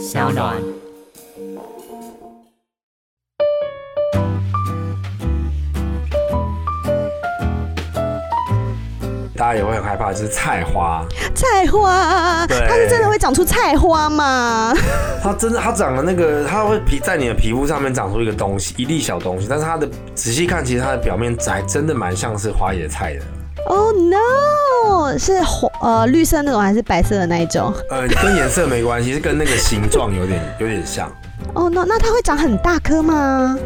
小暖。大家也会很害怕，就是菜花。菜花，对它是真的会长出菜花吗？它真的，它长的那个，它会皮在你的皮肤上面长出一个东西，一粒小东西。但是它的仔细看，其实它的表面还真的蛮像是花野菜的。Oh no！是红呃绿色那种还是白色的那一种？呃，跟颜色没关系，是跟那个形状有点有点像。哦、oh、no！那它会长很大颗吗？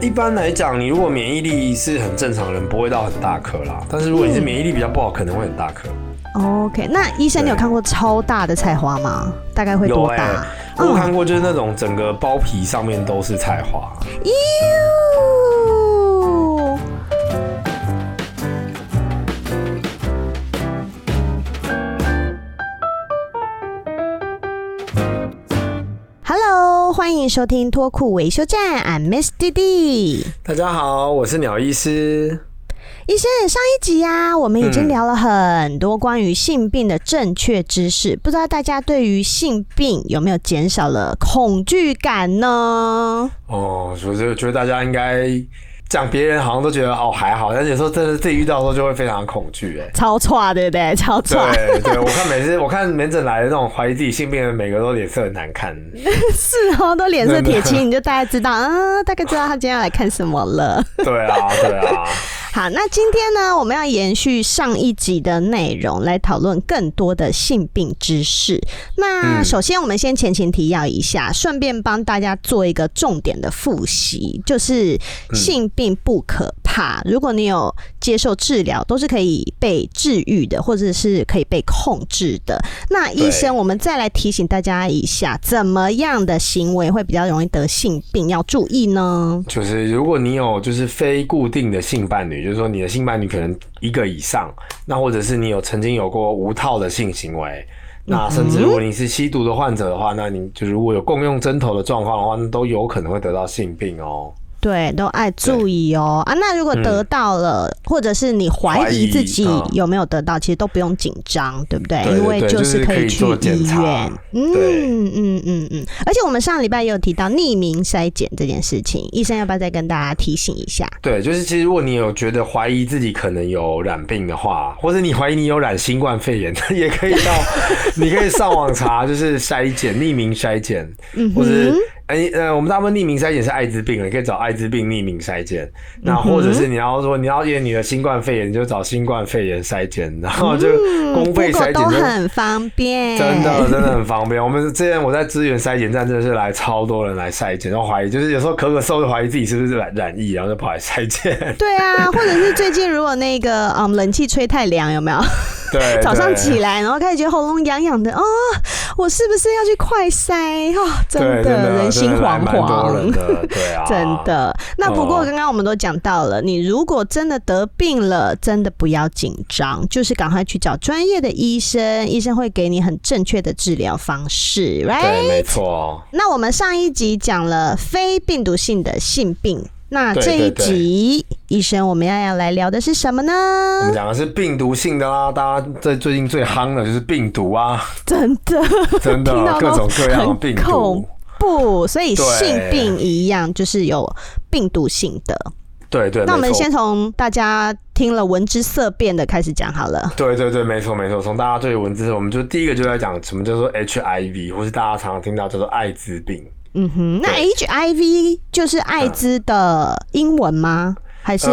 一般来讲，你如果免疫力是很正常的人，不会到很大颗啦。但是如果你是免疫力比较不好，可能会很大颗。OK，那医生，你有看过超大的菜花吗？大概会多大？欸、我有看过，就是那种整个包皮上面都是菜花。Hello，欢迎收听脱裤维修站，I'm Miss 弟弟。大家好，我是鸟医师。医生，上一集呀、啊，我们已经聊了很多关于性病的正确知识，嗯、不知道大家对于性病有没有减少了恐惧感呢？哦，所以我觉得大家应该讲别人好像都觉得哦还好，但是有时候真的自己遇到的时候就会非常恐惧，哎，超错，对不对？超错。对对，我看每次我看门诊来的那种怀疑自己性病的，每个都脸色很难看。是哦，都脸色铁青，你就大概知道啊，大概知道他今天要来看什么了。对啊，对啊。好，那今天呢，我们要延续上一集的内容，来讨论更多的性病知识。那首先，我们先前情提要一下，顺便帮大家做一个重点的复习，就是性病不可怕，如果你有接受治疗，都是可以被治愈的，或者是可以被控制的。那医生，我们再来提醒大家一下，怎么样的行为会比较容易得性病，要注意呢？就是如果你有就是非固定的性伴侣。就是说，你的性伴侣可能一个以上，那或者是你有曾经有过无套的性行为，那甚至如果你是吸毒的患者的话，那你就是如果有共用针头的状况的话，那都有可能会得到性病哦。对，都爱注意哦啊！那如果得到了，嗯、或者是你怀疑自己有没有得到，其实都不用紧张，对不对？因为就是可以去医院。嗯嗯嗯嗯。而且我们上礼拜也有提到匿名筛检这件事情，医生要不要再跟大家提醒一下？对，就是其实如果你有觉得怀疑自己可能有染病的话，或者你怀疑你有染新冠肺炎，也可以到，你可以上网查，就是筛检匿名筛检，嗯，或者。哎、欸，呃，我们大部分匿名筛检是艾滋病，你可以找艾滋病匿名筛检。那或者是你要说你要验你的新冠肺炎，你就找新冠肺炎筛检，然后就公费筛检都很方便，真的真的很方便。我们之前我在资源筛检站，真的是来超多人来筛检，然后怀疑就是有时候咳咳嗽就怀疑自己是不是染染疫，然后就跑来筛检。对啊，或者是最近如果那个嗯冷气吹太凉，有没有？对，早上起来然后开始觉得喉咙痒痒的哦，我是不是要去快筛？哦，真的，真的人心惶惶，对啊，真的。那不过刚刚我们都讲到了，你如果真的得病了，真的不要紧张，就是赶快去找专业的医生，医生会给你很正确的治疗方式，right？对，没错。那我们上一集讲了非病毒性的性病。那这一集，医生，我们要要来聊的是什么呢？我们讲的是病毒性的啦，大家在最近最夯的就是病毒啊，真的，真的，各种各样的病毒，恐怖。所以性病一样，就是有病毒性的。对对，那我们先从大家听了闻之色变的开始讲好了。对对对，没错没错。从大家对闻之，我们就第一个就在讲什么叫做 HIV，或是大家常常听到叫做艾滋病。嗯哼，那 HIV 就是艾滋的英文吗？还是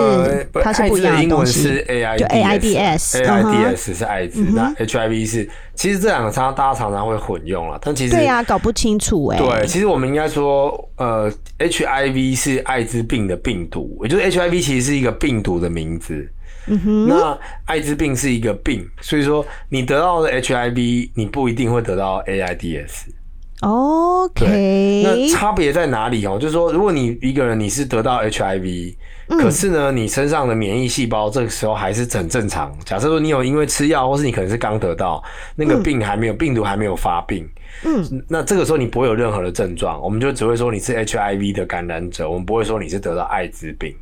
它是不一样英文是 AIDS，就 AIDS，AIDS 是艾滋，那 HIV 是，其实这两个常常大家常常会混用了，但其实对呀、啊，搞不清楚哎、欸。对，其实我们应该说，呃，HIV 是艾滋病的病毒，也就是 HIV 其实是一个病毒的名字。嗯哼，那艾滋病是一个病，所以说你得到的 HIV，你不一定会得到 AIDS。OK，那差别在哪里哦？就是说，如果你一个人你是得到 HIV，、嗯、可是呢，你身上的免疫细胞这个时候还是很正常。假设说你有因为吃药，或是你可能是刚得到那个病还没有、嗯、病毒还没有发病，嗯，那这个时候你不会有任何的症状，我们就只会说你是 HIV 的感染者，我们不会说你是得到艾滋病。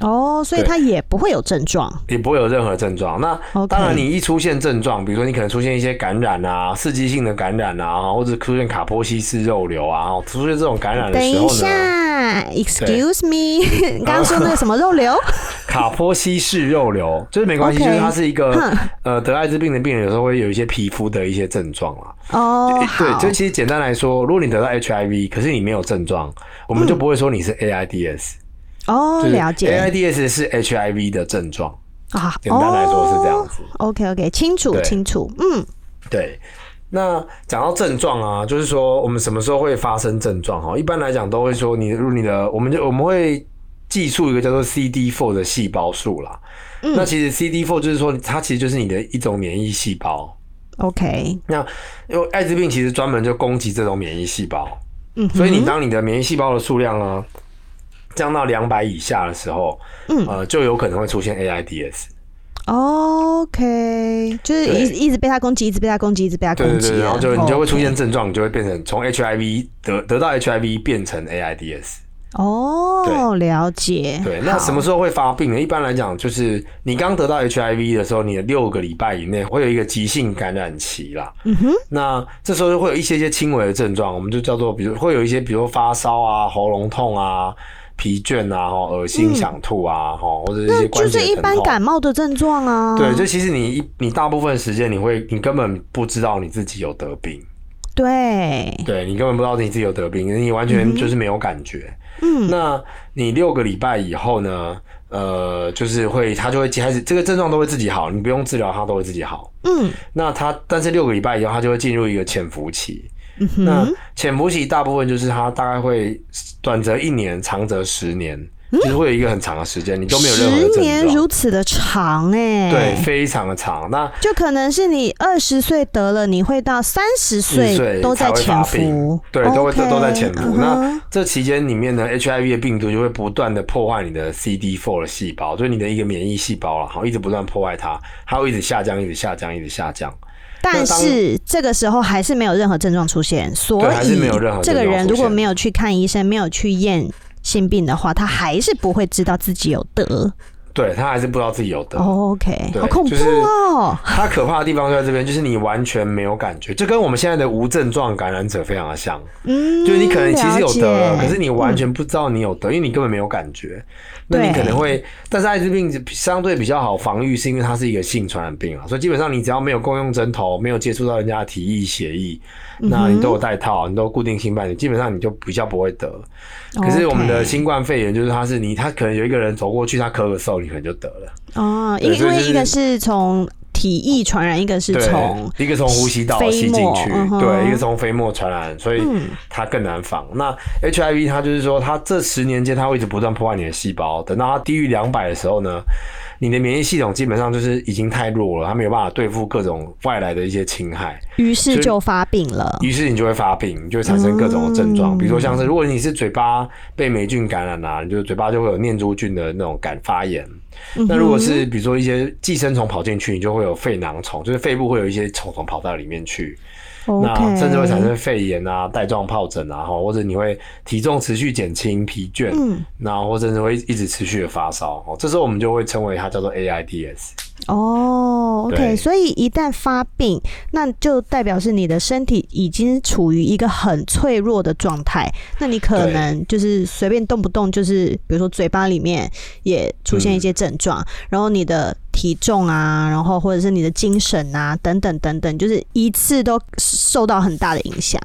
哦，所以它也不会有症状，也不会有任何症状。那当然，你一出现症状，比如说你可能出现一些感染啊，刺激性的感染啊，或者出现卡波西氏肉瘤啊，出现这种感染的时候呢，等一下，Excuse me，你刚刚说那个什么肉瘤？卡波西氏肉瘤就是没关系，就是它是一个呃得艾滋病的病人有时候会有一些皮肤的一些症状啊。哦，对，就其实简单来说，如果你得到 HIV，可是你没有症状，我们就不会说你是 AIDS。哦，了解。AIDS 是 HIV 的症状啊，简单来说是这样子。OK OK，清楚清楚。嗯，对。那讲到症状啊，就是说我们什么时候会发生症状？哈，一般来讲都会说你如你的，我们就我们会计数一个叫做 CD4 的细胞数啦。嗯，那其实 CD4 就是说它其实就是你的一种免疫细胞。OK。那因为艾滋病其实专门就攻击这种免疫细胞。嗯，所以你当你的免疫细胞的数量呢，降到两百以下的时候，嗯，呃，就有可能会出现 AIDS。OK，就是一一直被他攻击，一直被他攻击，一直被他攻击，然后就你就会出现症状，你就会变成从 HIV 得得到 HIV 变成 AIDS。哦，了解。对，那什么时候会发病呢？一般来讲，就是你刚得到 HIV 的时候，你的六个礼拜以内会有一个急性感染期啦。嗯哼，那这时候会有一些些轻微的症状，我们就叫做，比如会有一些，比如发烧啊、喉咙痛啊。疲倦啊，哈，恶心、想吐啊，哈、嗯，或者一些关节，就是一般感冒的症状啊。对，就其实你一你大部分时间你会，你根本不知道你自己有得病。对，对你根本不知道你自己有得病，你完全就是没有感觉。嗯，那你六个礼拜以后呢？呃，就是会，他就会开始这个症状都会自己好，你不用治疗，它都会自己好。嗯，那他但是六个礼拜以后，他就会进入一个潜伏期。那潜伏期大部分就是它大概会短则一年，长则十年，就是会有一个很长的时间，你都没有任何。十年如此的长哎，对，非常的长。那就可能是你二十岁得了，你会到三十岁都在潜伏，对，都会都在潜伏。那这期间里面呢，HIV 的病毒就会不断的破坏你的 CD4 的细胞，就是你的一个免疫细胞了，好，一直不断破坏它，它会一直下降，一直下降，一直下降。但是这个时候还是没有任何症状出现，所以这个人如果没有去看医生，没有去验性病的话，他还是不会知道自己有得。对，他还是不知道自己有得。OK，好恐怖哦！他可怕的地方就在这边，就是你完全没有感觉，就跟我们现在的无症状感染者非常的像。嗯，就是你可能其实有得了，可是你完全不知道你有得，因为你根本没有感觉。那你可能会，但是艾滋病相对比较好防御，是因为它是一个性传染病啊，所以基本上你只要没有共用针头，没有接触到人家的体液血液，那你都有戴套，你都固定性伴侣，基本上你就比较不会得。可是我们的新冠肺炎就是它是你，它可能有一个人走过去，他咳个嗽，你可能就得了。哦，因为因为一个是从。体液传染，一个是从一个从呼吸道吸进去，对，一个从飞沫传染，所以它更难防。嗯、那 HIV 它就是说，它这十年间它会一直不断破坏你的细胞，等到它低于两百的时候呢，你的免疫系统基本上就是已经太弱了，它没有办法对付各种外来的一些侵害，于是就发病了。于是你就会发病，就会产生各种的症状，嗯、比如说像是如果你是嘴巴被霉菌感染啊，你就嘴巴就会有念珠菌的那种感发炎。那如果是比如说一些寄生虫跑进去，你就会有肺囊虫，就是肺部会有一些虫虫跑到里面去.那甚至会产生肺炎啊、带状疱疹啊，或者你会体重持续减轻、疲倦，嗯，然后或者是会一直持续的发烧，哦，这时候我们就会称为它叫做 AIDS。哦、oh，OK，所以一旦发病，那就代表是你的身体已经处于一个很脆弱的状态，那你可能就是随便动不动就是，比如说嘴巴里面也出现一些症状，嗯、然后你的体重啊，然后或者是你的精神啊，等等等等，就是一次都受到很大的影响。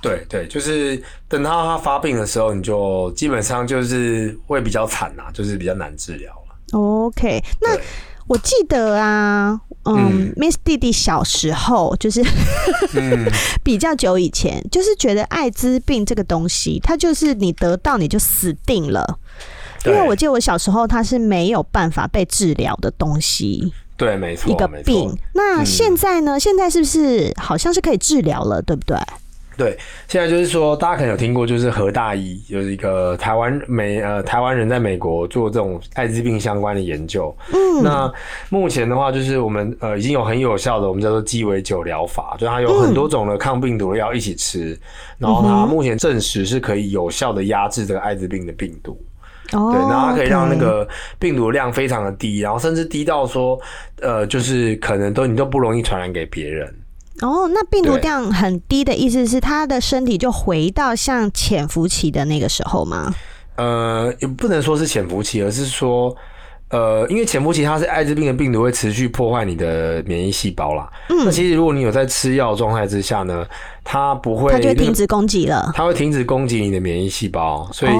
对对，就是等到他发病的时候，你就基本上就是会比较惨啊，就是比较难治疗了。OK，那。我记得啊，嗯，嗯，Miss 弟弟小时候就是 比较久以前，就是觉得艾滋病这个东西，它就是你得到你就死定了。因为我记得我小时候它是没有办法被治疗的东西。对，没错，一个病。那现在呢？嗯、现在是不是好像是可以治疗了？对不对？对，现在就是说，大家可能有听过，就是何大一，就是一个台湾美呃台湾人在美国做这种艾滋病相关的研究。嗯，那目前的话，就是我们呃已经有很有效的，我们叫做鸡尾酒疗法，就它有很多种的抗病毒的药一起吃，嗯、然后它目前证实是可以有效的压制这个艾滋病的病毒。哦，对，然后它可以让那个病毒量非常的低，然后甚至低到说，呃，就是可能都你都不容易传染给别人。哦，那病毒量很低的意思是，他的身体就回到像潜伏期的那个时候吗？呃，也不能说是潜伏期，而是说。呃，因为潜伏期它是艾滋病的病毒会持续破坏你的免疫细胞啦。嗯，那其实如果你有在吃药状态之下呢，它不会，它就 停止攻击了。它会停止攻击你的免疫细胞，所以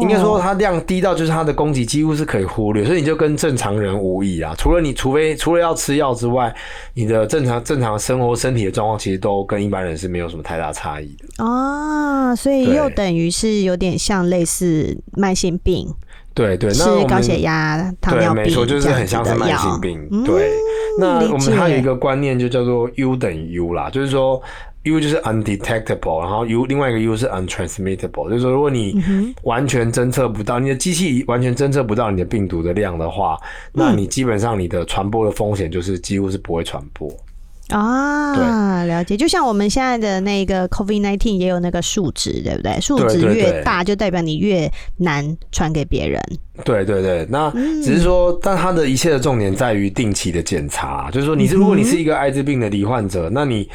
应该说它量低到就是它的攻击几乎是可以忽略，所以你就跟正常人无异啊。除了你除非除了要吃药之外，你的正常正常生活身体的状况其实都跟一般人是没有什么太大差异的。啊，所以又等于是有点像类似慢性病。对对，那是高血压、糖尿病，没错，就是很像是慢性病。嗯、对，那我们还有一个观念就叫做 U 等于 U 啦，就是说 U 就是 undetectable，然后 U 另外一个 U 是 untransmittable，就是说如果你完全侦测不到，你的机器完全侦测不到你的病毒的量的话，那你基本上你的传播的风险就是几乎是不会传播。啊，了解，就像我们现在的那个 COVID nineteen 也有那个数值，对不对？数值越大，就代表你越难传给别人。对对对，那只是说，但它的一切的重点在于定期的检查，就是说，你是如果你是一个艾滋病的罹患者，那你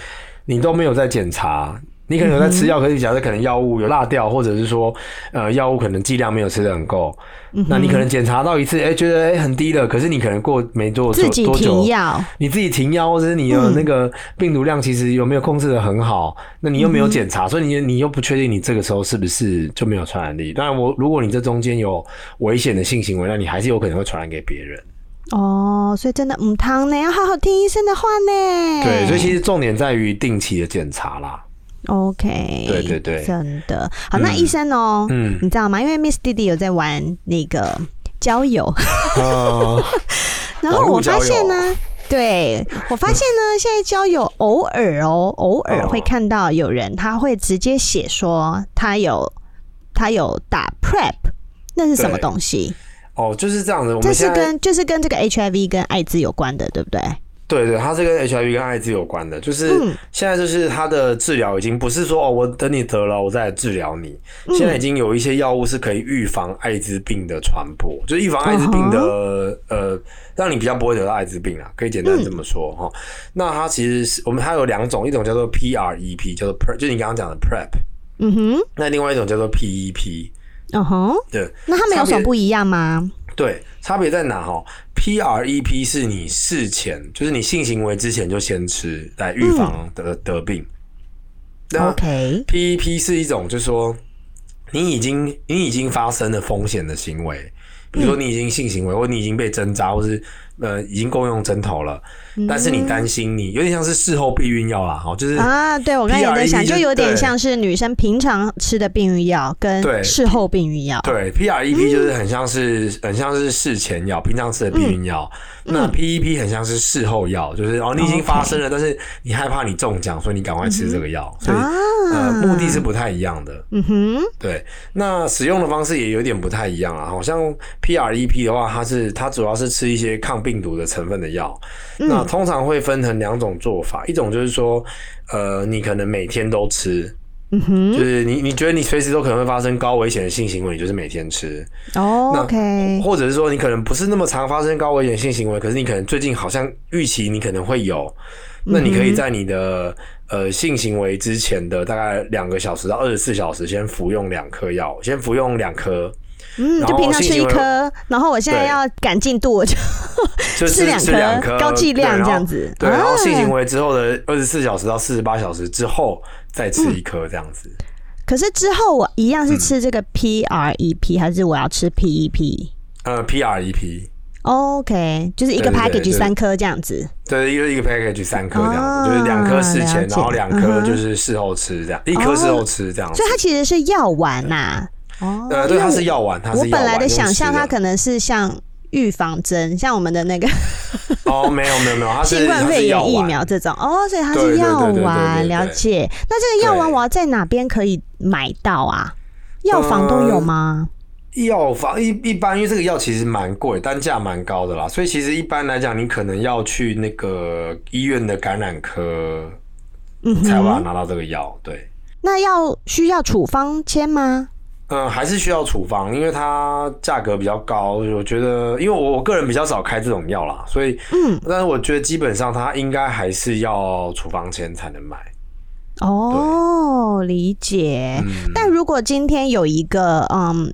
你都没有在检查。你可能有在吃药，可是假设可能药物有落掉，或者是说，呃，药物可能剂量没有吃的很够，嗯、那你可能检查到一次，哎、欸，觉得哎、欸、很低了，可是你可能过没多久，自己停药，你自己停药，或者是你的那个病毒量其实有没有控制的很好，嗯、那你又没有检查，所以你你又不确定你这个时候是不是就没有传染力。当然，我如果你这中间有危险的性行为，那你还是有可能会传染给别人。哦，所以真的唔汤呢，要好好听医生的话呢。对，所以其实重点在于定期的检查啦。OK，对对对，真的好。那医生哦，嗯，你知道吗？因为 Miss 弟弟有在玩那个交友，呃、然后我发现呢，对我发现呢，现在交友偶尔哦，偶尔会看到有人他会直接写说他有他有打 Prep，那是什么东西？哦，就是这样的，这是跟就是跟这个 HIV 跟艾滋有关的，对不对？对对，它是跟 HIV 跟艾滋有关的，就是现在就是它的治疗已经不是说哦，我等你得了我再来治疗你，现在已经有一些药物是可以预防艾滋病的传播，就是预防艾滋病的呃，让你比较不会得到艾滋病啊，可以简单这么说哈。那它其实是我们它有两种，一种叫做 PrEP，叫做 Prep，就是你刚刚讲的 Prep，嗯哼，那另外一种叫做 PEP，嗯哼，对，那它们有什么不一样吗？对，差别在哪哈？PrEP 是你事前，就是你性行为之前就先吃来预防得、嗯、得病。OK。PEP 是一种，就是说你已经你已经发生了风险的行为，比如说你已经性行为，或你已经被针扎，或是。呃，已经共用针头了，但是你担心你有点像是事后避孕药啦，哦，就是啊，对我刚才也在想，就有点像是女生平常吃的避孕药跟事后避孕药，对，PrEP 就是很像是很像是事前药，平常吃的避孕药，那 PEP 很像是事后药，就是哦，你已经发生了，但是你害怕你中奖，所以你赶快吃这个药，所以呃，目的是不太一样的，嗯哼，对，那使用的方式也有点不太一样啊，好像 PrEP 的话，它是它主要是吃一些抗。病毒的成分的药，那通常会分成两种做法，一种就是说，呃，你可能每天都吃，嗯哼，就是你你觉得你随时都可能会发生高危险的性行为，你就是每天吃。哦，OK，或者是说你可能不是那么常发生高危险性行为，可是你可能最近好像预期你可能会有，那你可以在你的呃性行为之前的大概两个小时到二十四小时，先服用两颗药，先服用两颗。嗯，就平常吃一颗，然后我现在要赶进度，我就 吃两颗，高剂量这样子。对，然后性行为之后的二十四小时到四十八小时之后再吃一颗这样子。可是之后我一样是吃这个 PrEP，还是我要吃 PEP？呃，PrEP。OK，就是一个 package 三颗这样子。对，一个一个 package 三颗这样子，就是两颗事前，然后两颗就是事后吃这样，一颗事后吃这样子。所以它其实是药丸呐。哦，呃，对，它是药丸，它是丸。我本来的想象，它可能是像预防针，像我们的那个哦，没有没有没有，它是新冠肺炎疫苗这种哦，所以它是药丸。了解。那这个药丸我要在哪边可以买到啊？药房都有吗？药房一一般，因为这个药其实蛮贵，单价蛮高的啦，所以其实一般来讲，你可能要去那个医院的感染科，嗯，才有办法拿到这个药。对。那要需要处方签吗？嗯，还是需要处方，因为它价格比较高。我觉得，因为我我个人比较少开这种药啦，所以嗯，但是我觉得基本上它应该还是要处方签才能买。哦，理解。嗯，但如果今天有一个嗯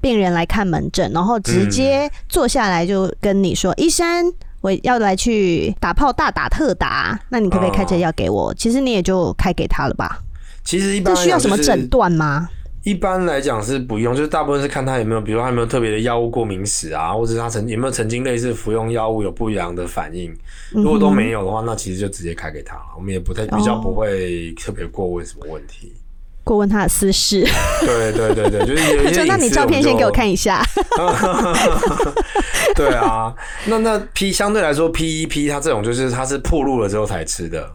病人来看门诊，然后直接坐下来就跟你说：“嗯，医生，我要来去打炮大打特打，那你可不可以开这药给我？”其实你也就开给他了吧。其实一般，这需要什么诊断吗？一般来讲是不用，就是大部分是看他有没有，比如说他有没有特别的药物过敏史啊，或者他曾有没有曾经类似服用药物有不一样的反应。如果都没有的话，那其实就直接开给他了。我们也不太比较不会特别过问什么问题，过问他的私事。对对对对，就是有一些。那你照片先给我看一下。对啊，那那 P 相对来说 PEP 它这种就是它是破路了之后才吃的。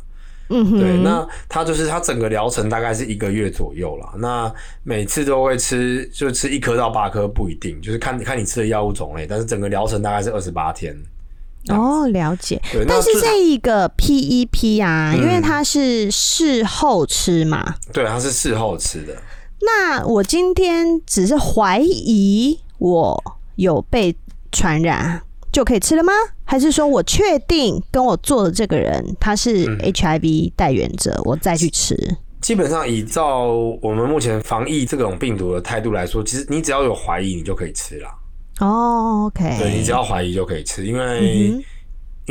嗯哼，对，那它就是它整个疗程大概是一个月左右啦。那每次都会吃，就吃一颗到八颗不一定，就是看看你吃的药物种类。但是整个疗程大概是二十八天。哦，了解。对，但是这一个 PEP 啊，因为它是事后吃嘛。对，它是事后吃的。那我今天只是怀疑我有被传染。就可以吃了吗？还是说我确定跟我做的这个人他是 HIV 带源者，嗯、我再去吃？基本上依照我们目前防疫这种病毒的态度来说，其实你只要有怀疑，你就可以吃了。哦，OK，对，你只要怀疑就可以吃，因为。嗯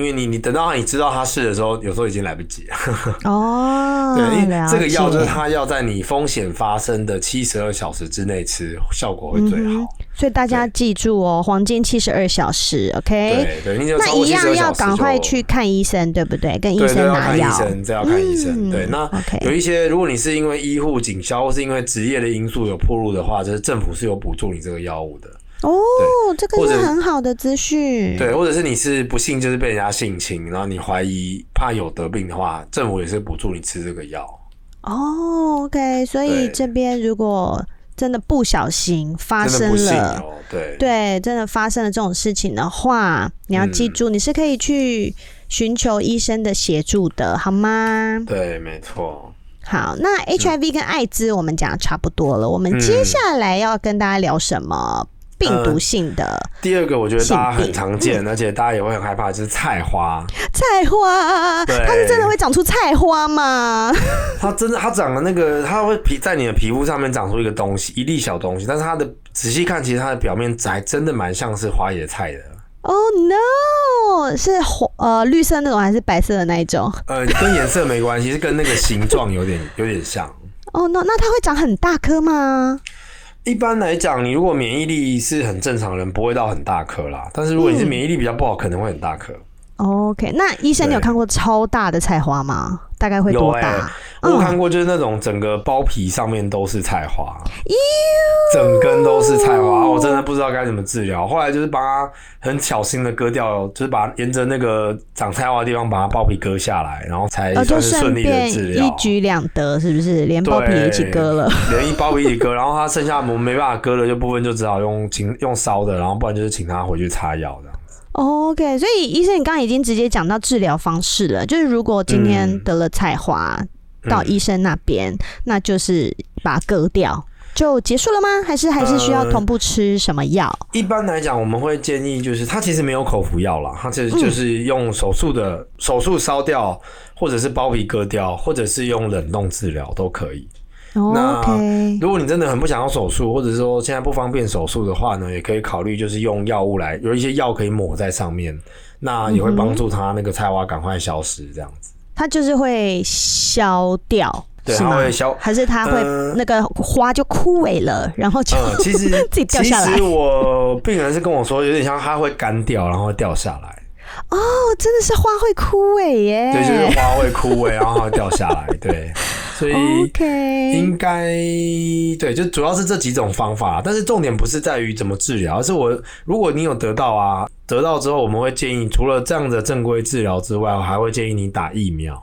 因为你你等到你知道他是的时候，有时候已经来不及了。哦，对，因为这个药就是它要在你风险发生的七十二小时之内吃，效果会最好。嗯、所以大家记住哦，黄金七十二小时，OK？对对，那一样要赶快去看医生，对不对？跟医生拿药。医生，这要看医生。嗯、对，那有一些，如果你是因为医护警消或是因为职业的因素有暴露的话，就是政府是有补助你这个药物的。哦，这个是很好的资讯。对，或者是你是不幸就是被人家性侵，然后你怀疑怕有得病的话，政府也是补助你吃这个药。哦，OK，所以这边如果真的不小心发生了，对对，真的发生了这种事情的话，你要记住，你是可以去寻求医生的协助的，好吗？对，没错。好，那 HIV 跟艾滋我们讲的差不多了，我们接下来要跟大家聊什么？病毒性的、呃、第二个，我觉得大家很常见，而且大家也会很害怕，就是菜花。菜花，它是真的会长出菜花吗？它真的，它长的那个，它会皮在你的皮肤上面长出一个东西，一粒小东西，但是它的仔细看，其实它的表面还真的蛮像是花野菜的。Oh no！是黄呃绿色那种还是白色的那一种？呃，跟颜色没关系，是跟那个形状有点有点像。哦、oh、no！那它会长很大颗吗？一般来讲，你如果免疫力是很正常的人，不会到很大颗啦。但是如果你是免疫力比较不好，嗯、可能会很大颗。OK，那医生，你有看过超大的菜花吗？大概会多大？我有看过，就是那种整个包皮上面都是菜花，整根都是菜花，我真的不知道该怎么治疗。后来就是把它很小心的割掉，就是把沿着那个长菜花的地方把它包皮割下来，然后才算是顺利的治疗。一举两得，是不是？连包皮一起割了，连一包皮一起割，然后他剩下我们没办法割的这部分，就只好用请用烧的，然后不然就是请他回去擦药的。OK，所以医生，你刚刚已经直接讲到治疗方式了，就是如果今天得了菜花，嗯、到医生那边，嗯、那就是把它割掉就结束了吗？还是还是需要同步吃什么药？呃，一般来讲，我们会建议就是，它其实没有口服药啦，它其实就是用手术的、嗯、手术烧掉，或者是包皮割掉，或者是用冷冻治疗都可以。那如果你真的很不想要手术，或者是说现在不方便手术的话呢，也可以考虑就是用药物来，有一些药可以抹在上面，那也会帮助它那个菜花赶快消失，这样子。它就是会消掉，对，它会消，还是它会那个花就枯萎了，然后就其实 自己掉下来。其实我病人是跟我说，有点像它会干掉，然后会掉下来。哦，真的是花会枯萎耶！对，就是花会枯萎，然后它会掉下来。对，所以应该对，就主要是这几种方法。但是重点不是在于怎么治疗，而是我如果你有得到啊，得到之后，我们会建议除了这样的正规治疗之外，我还会建议你打疫苗。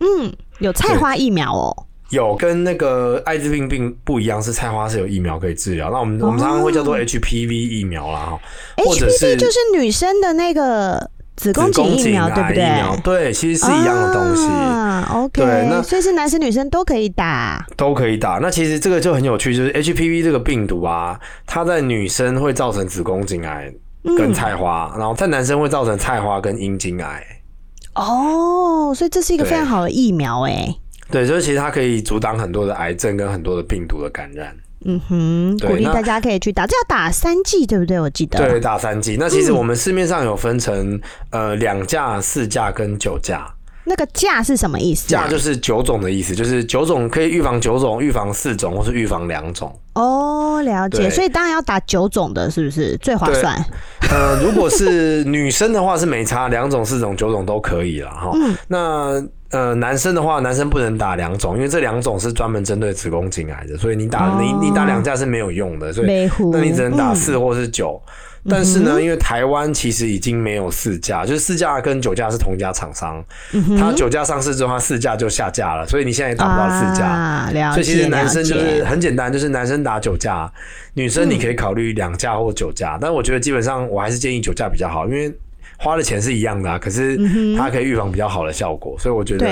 嗯，有菜花疫苗哦。有跟那个艾滋病病不一样，是菜花是有疫苗可以治疗。那我们、哦、我们常常会叫做 HPV 疫苗啦，或者是 HPV 就是女生的那个。子宫颈疫苗对不对？对，其实是一样的东西。啊，OK。对，那所以是男生女生都可以打，都可以打。那其实这个就很有趣，就是 HPV 这个病毒啊，它在女生会造成子宫颈癌跟菜花，嗯、然后在男生会造成菜花跟阴茎癌。哦，所以这是一个非常好的疫苗哎。对，就是其实它可以阻挡很多的癌症跟很多的病毒的感染。嗯哼，鼓励大家可以去打，这要打三剂对不对？我记得。对，打三剂。那其实我们市面上有分成、嗯、呃两价、四价跟九价。那个价是什么意思、啊？价就是九种的意思，就是九种可以预防九种、预防四种或是预防两种。哦，了解。所以当然要打九种的，是不是最划算？呃，如果是女生的话是没差，两种、四种、九种都可以了哈。嗯。那呃，男生的话，男生不能打两种，因为这两种是专门针对子宫颈癌的，所以你打、哦、你你打两架是没有用的，所以那你只能打四或是九。嗯但是呢，因为台湾其实已经没有四价，就是四价跟九价是同一家厂商，它九价上市之后，它四价就下架了，所以你现在也打不到四价。啊，所以其实男生就是很简单，就是男生打九价，女生你可以考虑两价或九价，但我觉得基本上我还是建议九价比较好，因为。花的钱是一样的啊，可是它可以预防比较好的效果，所以我觉得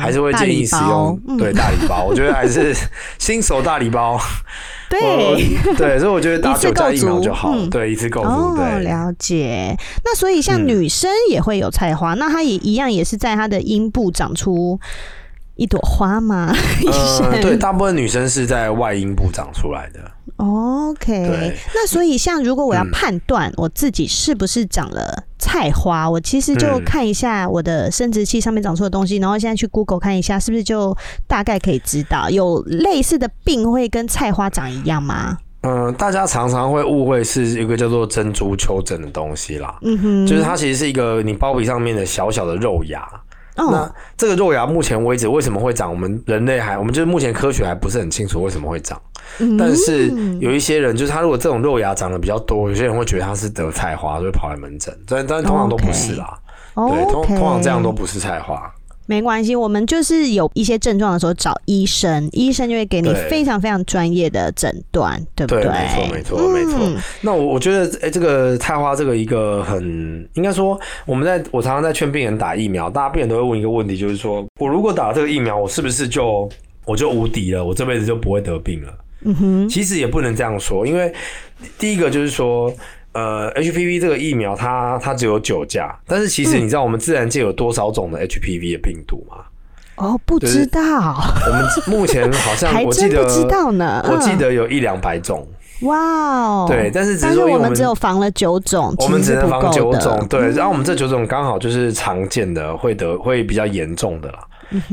还是会建议使用对大礼包。我觉得还是新手大礼包，对对，所以我觉得打九价疫苗就好，对，一次够足。对，了解。那所以像女生也会有菜花，那她也一样也是在她的阴部长出一朵花吗？呃，对，大部分女生是在外阴部长出来的。OK，那所以像如果我要判断我自己是不是长了菜花，我其实就看一下我的生殖器上面长出的东西，然后现在去 Google 看一下，是不是就大概可以知道有类似的病会跟菜花长一样吗？嗯，大家常常会误会是一个叫做珍珠丘疹的东西啦，嗯哼，就是它其实是一个你包皮上面的小小的肉芽。Oh. 那这个肉芽目前为止为什么会长？我们人类还，我们就是目前科学还不是很清楚为什么会长。Mm -hmm. 但是有一些人，就是他如果这种肉芽长得比较多，有些人会觉得他是得菜花，就会跑来门诊。但但通常都不是啦。Okay. 对，通通常这样都不是菜花。没关系，我们就是有一些症状的时候找医生，医生就会给你非常非常专业的诊断，对不对？对，没错，没错，没错。嗯。那我我觉得，哎、欸，这个菜花这个一个很应该说，我们在我常常在劝病人打疫苗，大家病人都会问一个问题，就是说我如果打了这个疫苗，我是不是就我就无敌了？我这辈子就不会得病了？嗯哼，其实也不能这样说，因为第一个就是说。呃，HPV 这个疫苗它它只有九价，但是其实你知道我们自然界有多少种的 HPV 的病毒吗？哦，不知道。我们目前好像我记得不知道呢，我记得有一两百种。哇哦！对，但是只是说我们只有防了九种，我们只能防九种。对，然后我们这九种刚好就是常见的，会得会比较严重的啦。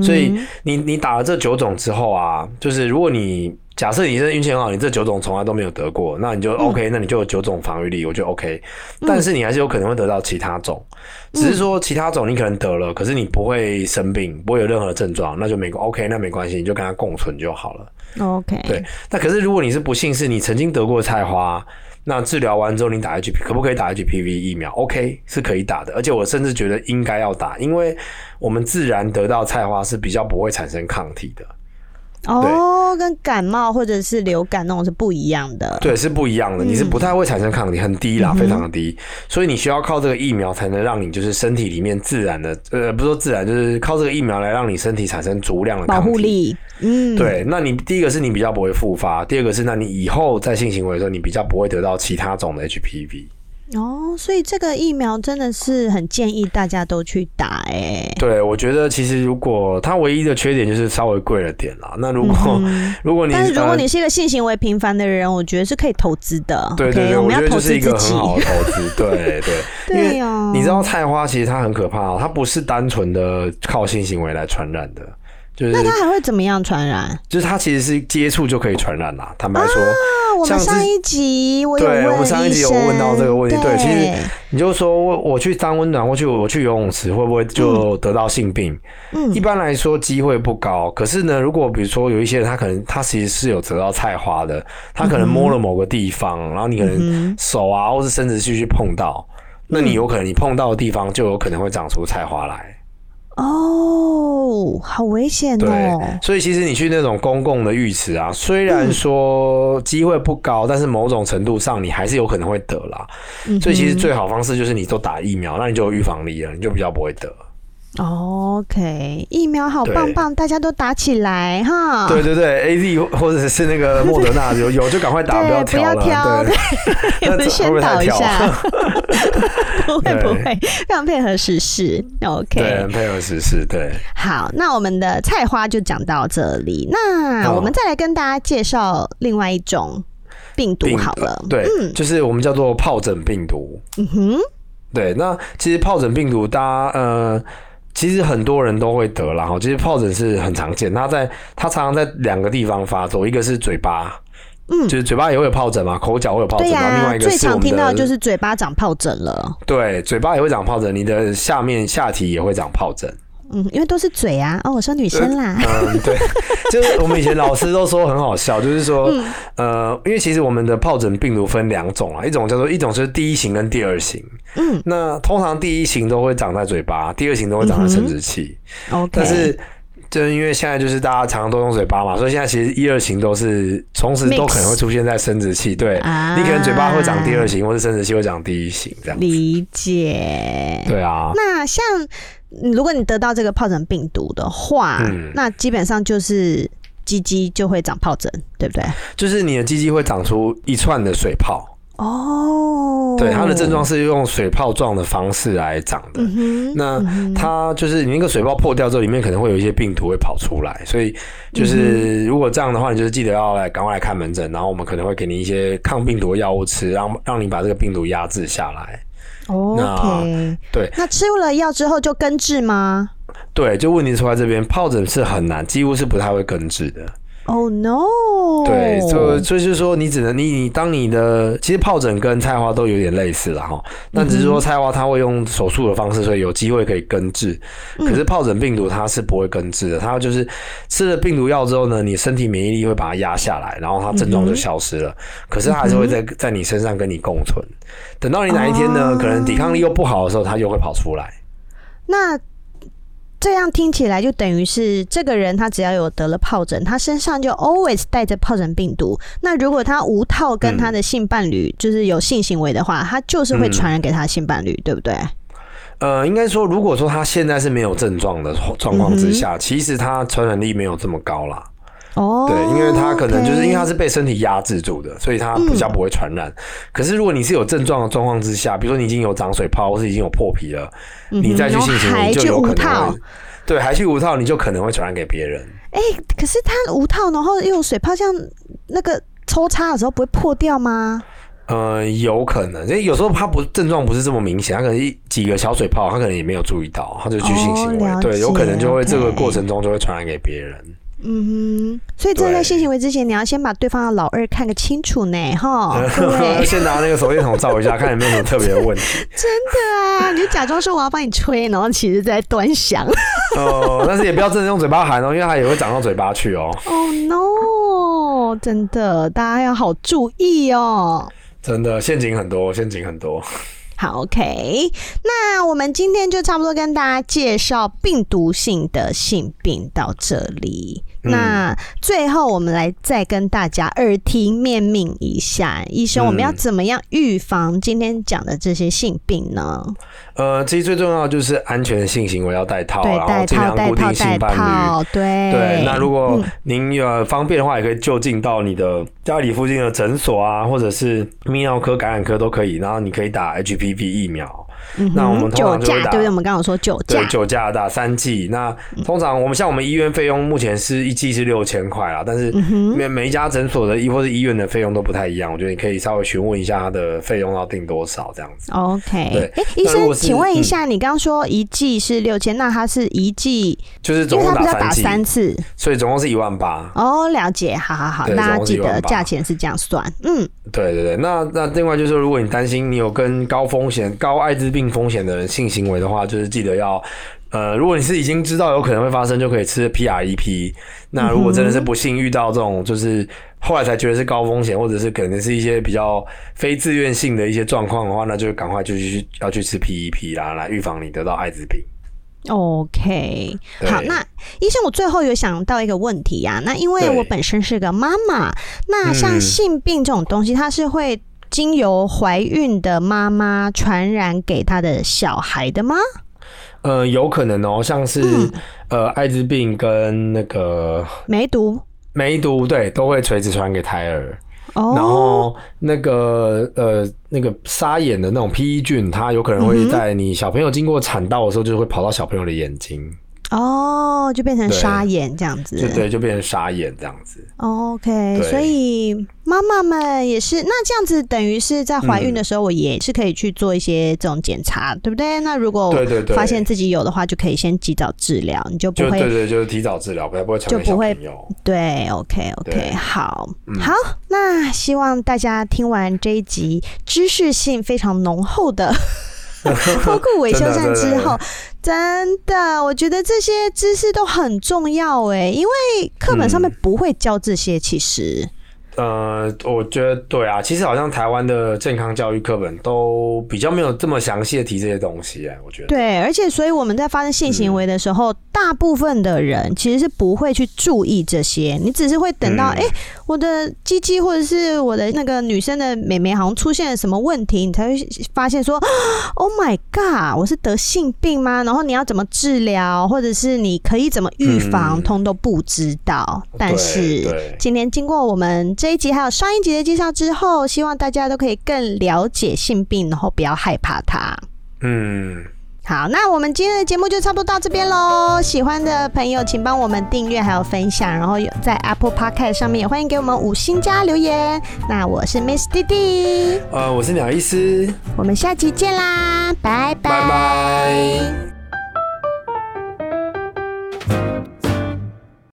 所以你你打了这九种之后啊，就是如果你假设你这运气很好，你这九种从来都没有得过，那你就 OK，那你就有九种防御力，我就 OK。但是你还是有可能会得到其他种，只是说其他种你可能得了，可是你不会生病，不会有任何的症状，那就没 OK，那没关系，你就跟它共存就好了。OK。对，那可是如果你是不幸是你曾经得过菜花。那治疗完之后，你打 HPV 可不可以打 HPV 疫苗？OK，是可以打的，而且我甚至觉得应该要打，因为我们自然得到菜花是比较不会产生抗体的。哦，跟感冒或者是流感那种是不一样的。对，是不一样的。你是不太会产生抗体，很低啦，嗯、非常的低。所以你需要靠这个疫苗才能让你就是身体里面自然的，呃，不是说自然，就是靠这个疫苗来让你身体产生足量的保护力。嗯，对。那你第一个是你比较不会复发，第二个是那你以后在性行为的时候，你比较不会得到其他种的 HPV。哦，所以这个疫苗真的是很建议大家都去打哎、欸。对，我觉得其实如果它唯一的缺点就是稍微贵了点啦。那如果、嗯、如果你但是如果你是一个性行为频繁的人，我觉得是可以投资的。对对对，我们要投资自己。我觉得就是一个很好的投资。对 对对，你知道菜花其实它很可怕哦，它不是单纯的靠性行为来传染的。就是、那它还会怎么样传染？就是它其实是接触就可以传染啦。坦白说，啊、我们上一集我有问，对，我们上一集有问到这个问题。对，对其实你就说我我去当温暖，或去我去游泳池，会不会就得到性病？嗯，一般来说机会不高。可是呢，如果比如说有一些人，他可能他其实是有得到菜花的，他可能摸了某个地方，嗯、然后你可能手啊，或是生殖器去碰到，那你有可能你碰到的地方就有可能会长出菜花来。哦，哦，好危险哦。对，所以其实你去那种公共的浴池啊，虽然说机会不高，嗯，但是某种程度上你还是有可能会得啦。嗯，所以其实最好方式就是你都打疫苗，那你就有预防力了，你就比较不会得。OK，疫苗好棒棒，大家都打起来哈！对对对，AZ 或者是那个 莫德纳有有就赶快打，不要挑了。不要挑，对，有的 先倒一下。不会不会，非常配合时事。OK，对，配合时事。对，好，那我们的菜花就讲到这里。那我们再来跟大家介绍另外一种病毒好了。对，嗯，就是我们叫做疱疹病毒。嗯哼，对，那其实疱疹病毒，大家呃。其实很多人都会得，然后其实疱疹是很常见，它在它常常在两个地方发作，一个是嘴巴，嗯，就是嘴巴也会有疱疹嘛，口角会有疱疹，对啊，另外一个是最常听到的就是嘴巴长疱疹了，对，嘴巴也会长疱疹，你的下面下体也会长疱疹。嗯，因为都是嘴啊，哦，我说女生啦。嗯，对，就是我们以前老师都说很好笑，就是说，嗯、呃，因为其实我们的疱疹病毒分两种啊，一种叫做一种是第一型跟第二型。嗯，那通常第一型都会长在嘴巴，第二型都会长在生殖器。OK，、嗯、但是就是因为现在就是大家常常都用嘴巴嘛，所以现在其实一二型都是同时都可能会出现在生殖器。对、啊，你可能嘴巴会长第二型，或是生殖器会长第一型这样。理解。对啊。那像。如果你得到这个疱疹病毒的话，嗯，那基本上就是鸡鸡就会长疱疹，对不对？就是你的鸡鸡会长出一串的水泡。哦，对，它的症状是用水泡状的方式来长的。嗯、那它就是你那个水泡破掉之后，里面可能会有一些病毒会跑出来，所以就是如果这样的话，你就是记得要来赶快来看门诊，然后我们可能会给你一些抗病毒的药物吃，让让你把这个病毒压制下来。OK，对，那吃了药之后就根治吗？对，就问题出在这边，疱疹是很难，几乎是不太会根治的。Oh no！对，所以就是说，你只能你你当你的其实疱疹跟菜花都有点类似了哈，但只是说菜花它会用手术的方式，所以有机会可以根治。可是疱疹病毒它是不会根治的，它就是吃了病毒药之后呢，你身体免疫力会把它压下来，然后它症状就消失了。可是它还是会在在你身上跟你共存，等到你哪一天呢，可能抵抗力又不好的时候，它又会跑出来。那。这样听起来就等于是这个人他只要有得了疱疹，他身上就 always 带着疱疹病毒。那如果他无套跟他的性伴侣就是有性行为的话，他就是会传染给他的性伴侣，对不对？呃，应该说，如果说他现在是没有症状的状况之下，其实他传染力没有这么高啦。哦，对，因为他可能就是因为他是被身体压制住的，所以他比较不会传染。可是如果你是有症状的状况之下，比如说你已经有长水泡，或是已经有破皮了，你再去性行为就有可能会。对，还去无套，你就可能会传染给别人。哎、欸，可是他无套，然后又有水泡，像那个抽插的时候不会破掉吗？呃，有可能，因为有时候他不症状不是这么明显，他可能一几个小水泡，他可能也没有注意到，他就去性行为，哦、对，有可能就会这个过程中就会传染给别人。嗯哼，所以这在性行为之前，你要先把对方的老二看个清楚呢，哈。先拿那个手电筒照一下，看有没有什么特别的问题。真的啊，你就假装说我要帮你吹，然后其实在端详。哦，但是也不要真的用嘴巴含哦，因为它也会长到嘴巴去哦。Oh no！真的，大家要好注意哦。真的，陷阱很多，陷阱很多。好，OK，那我们今天就差不多跟大家介绍病毒性的性病到这里。那最后，我们来再跟大家耳提面命一下，医生，我们要怎么样预防今天讲的这些性病呢？呃，其实最重要就是安全的性行为要戴套，然后尽量固定性伴侣。对对，那如果您呃方便的话，也可以就近到你的家里附近的诊所啊，或者是泌尿科、感染科都可以，然后你可以打 HPV 疫苗。嗯、那我们通常就会打，对，我们刚刚说九价，对，九价打三剂。那通常我们像我们医院费用目前是一剂是六千块啊，但是每每一家诊所的医或是医院的费用都不太一样，我觉得你可以稍微询问一下他的费用要定多少这样子。OK，对，哎、欸，医生，请问一下，嗯、你刚刚说一剂是六千，那它是一剂就是总共打打三次，所以总共是一万八。哦，了解，好好好，大家记得价钱是这样算。嗯，对对对，那那另外就是，如果你担心你有跟高风险、高艾滋病病风险的人性行为的话，就是记得要，呃，如果你是已经知道有可能会发生，就可以吃 PREP。那如果真的是不幸遇到这种，就是后来才觉得是高风险，或者是可能是一些比较非自愿性的一些状况的话，那就赶快就去要去吃 PEP 啦，来预防你得到艾滋病。OK，好，那医生，我最后有想到一个问题呀、啊。那因为我本身是个妈妈，那像性病这种东西，它是会经由怀孕的妈妈传染给她的小孩的吗？呃，有可能哦，像是、嗯、呃艾滋病跟那个梅毒，梅毒对，都会垂直传染给胎儿。哦，然后那个呃那个沙眼的那种 PE 菌，它有可能会在你小朋友经过产道的时候，就会跑到小朋友的眼睛。哦，就变成沙眼这样子，对，对，就变成沙眼这样子。OK，所以妈妈们也是，那这样子等于是在怀孕的时候，我也是可以去做一些这种检查，嗯、对不对？那如果对对对发现自己有的话，就可以先及早治疗，你就不会，对对，就是提早治疗，不要不会就不会对，OK OK，好、嗯、好，那希望大家听完这一集知识性非常浓厚的。脱裤维修站之后，真的，我觉得这些知识都很重要哎，因为课本上面不会教这些，其实。呃，我觉得对啊，其实好像台湾的健康教育课本都比较没有这么详细的提这些东西哎，我觉得。对，而且所以我们在发生性行为的时候，嗯、大部分的人其实是不会去注意这些，你只是会等到哎、嗯欸，我的鸡鸡或者是我的那个女生的美眉好像出现了什么问题，你才会发现说，Oh my god，我是得性病吗？然后你要怎么治疗，或者是你可以怎么预防，嗯、通都不知道。但是今天经过我们。这一集还有上一集的介绍之后，希望大家都可以更了解性病，然后不要害怕它。嗯，好，那我们今天的节目就差不多到这边喽。喜欢的朋友，请帮我们订阅还有分享，然后有在 Apple Podcast 上面也欢迎给我们五星加留言。那我是 Miss 弟弟，呃，我是鸟医师，我们下期见啦，拜拜。拜拜。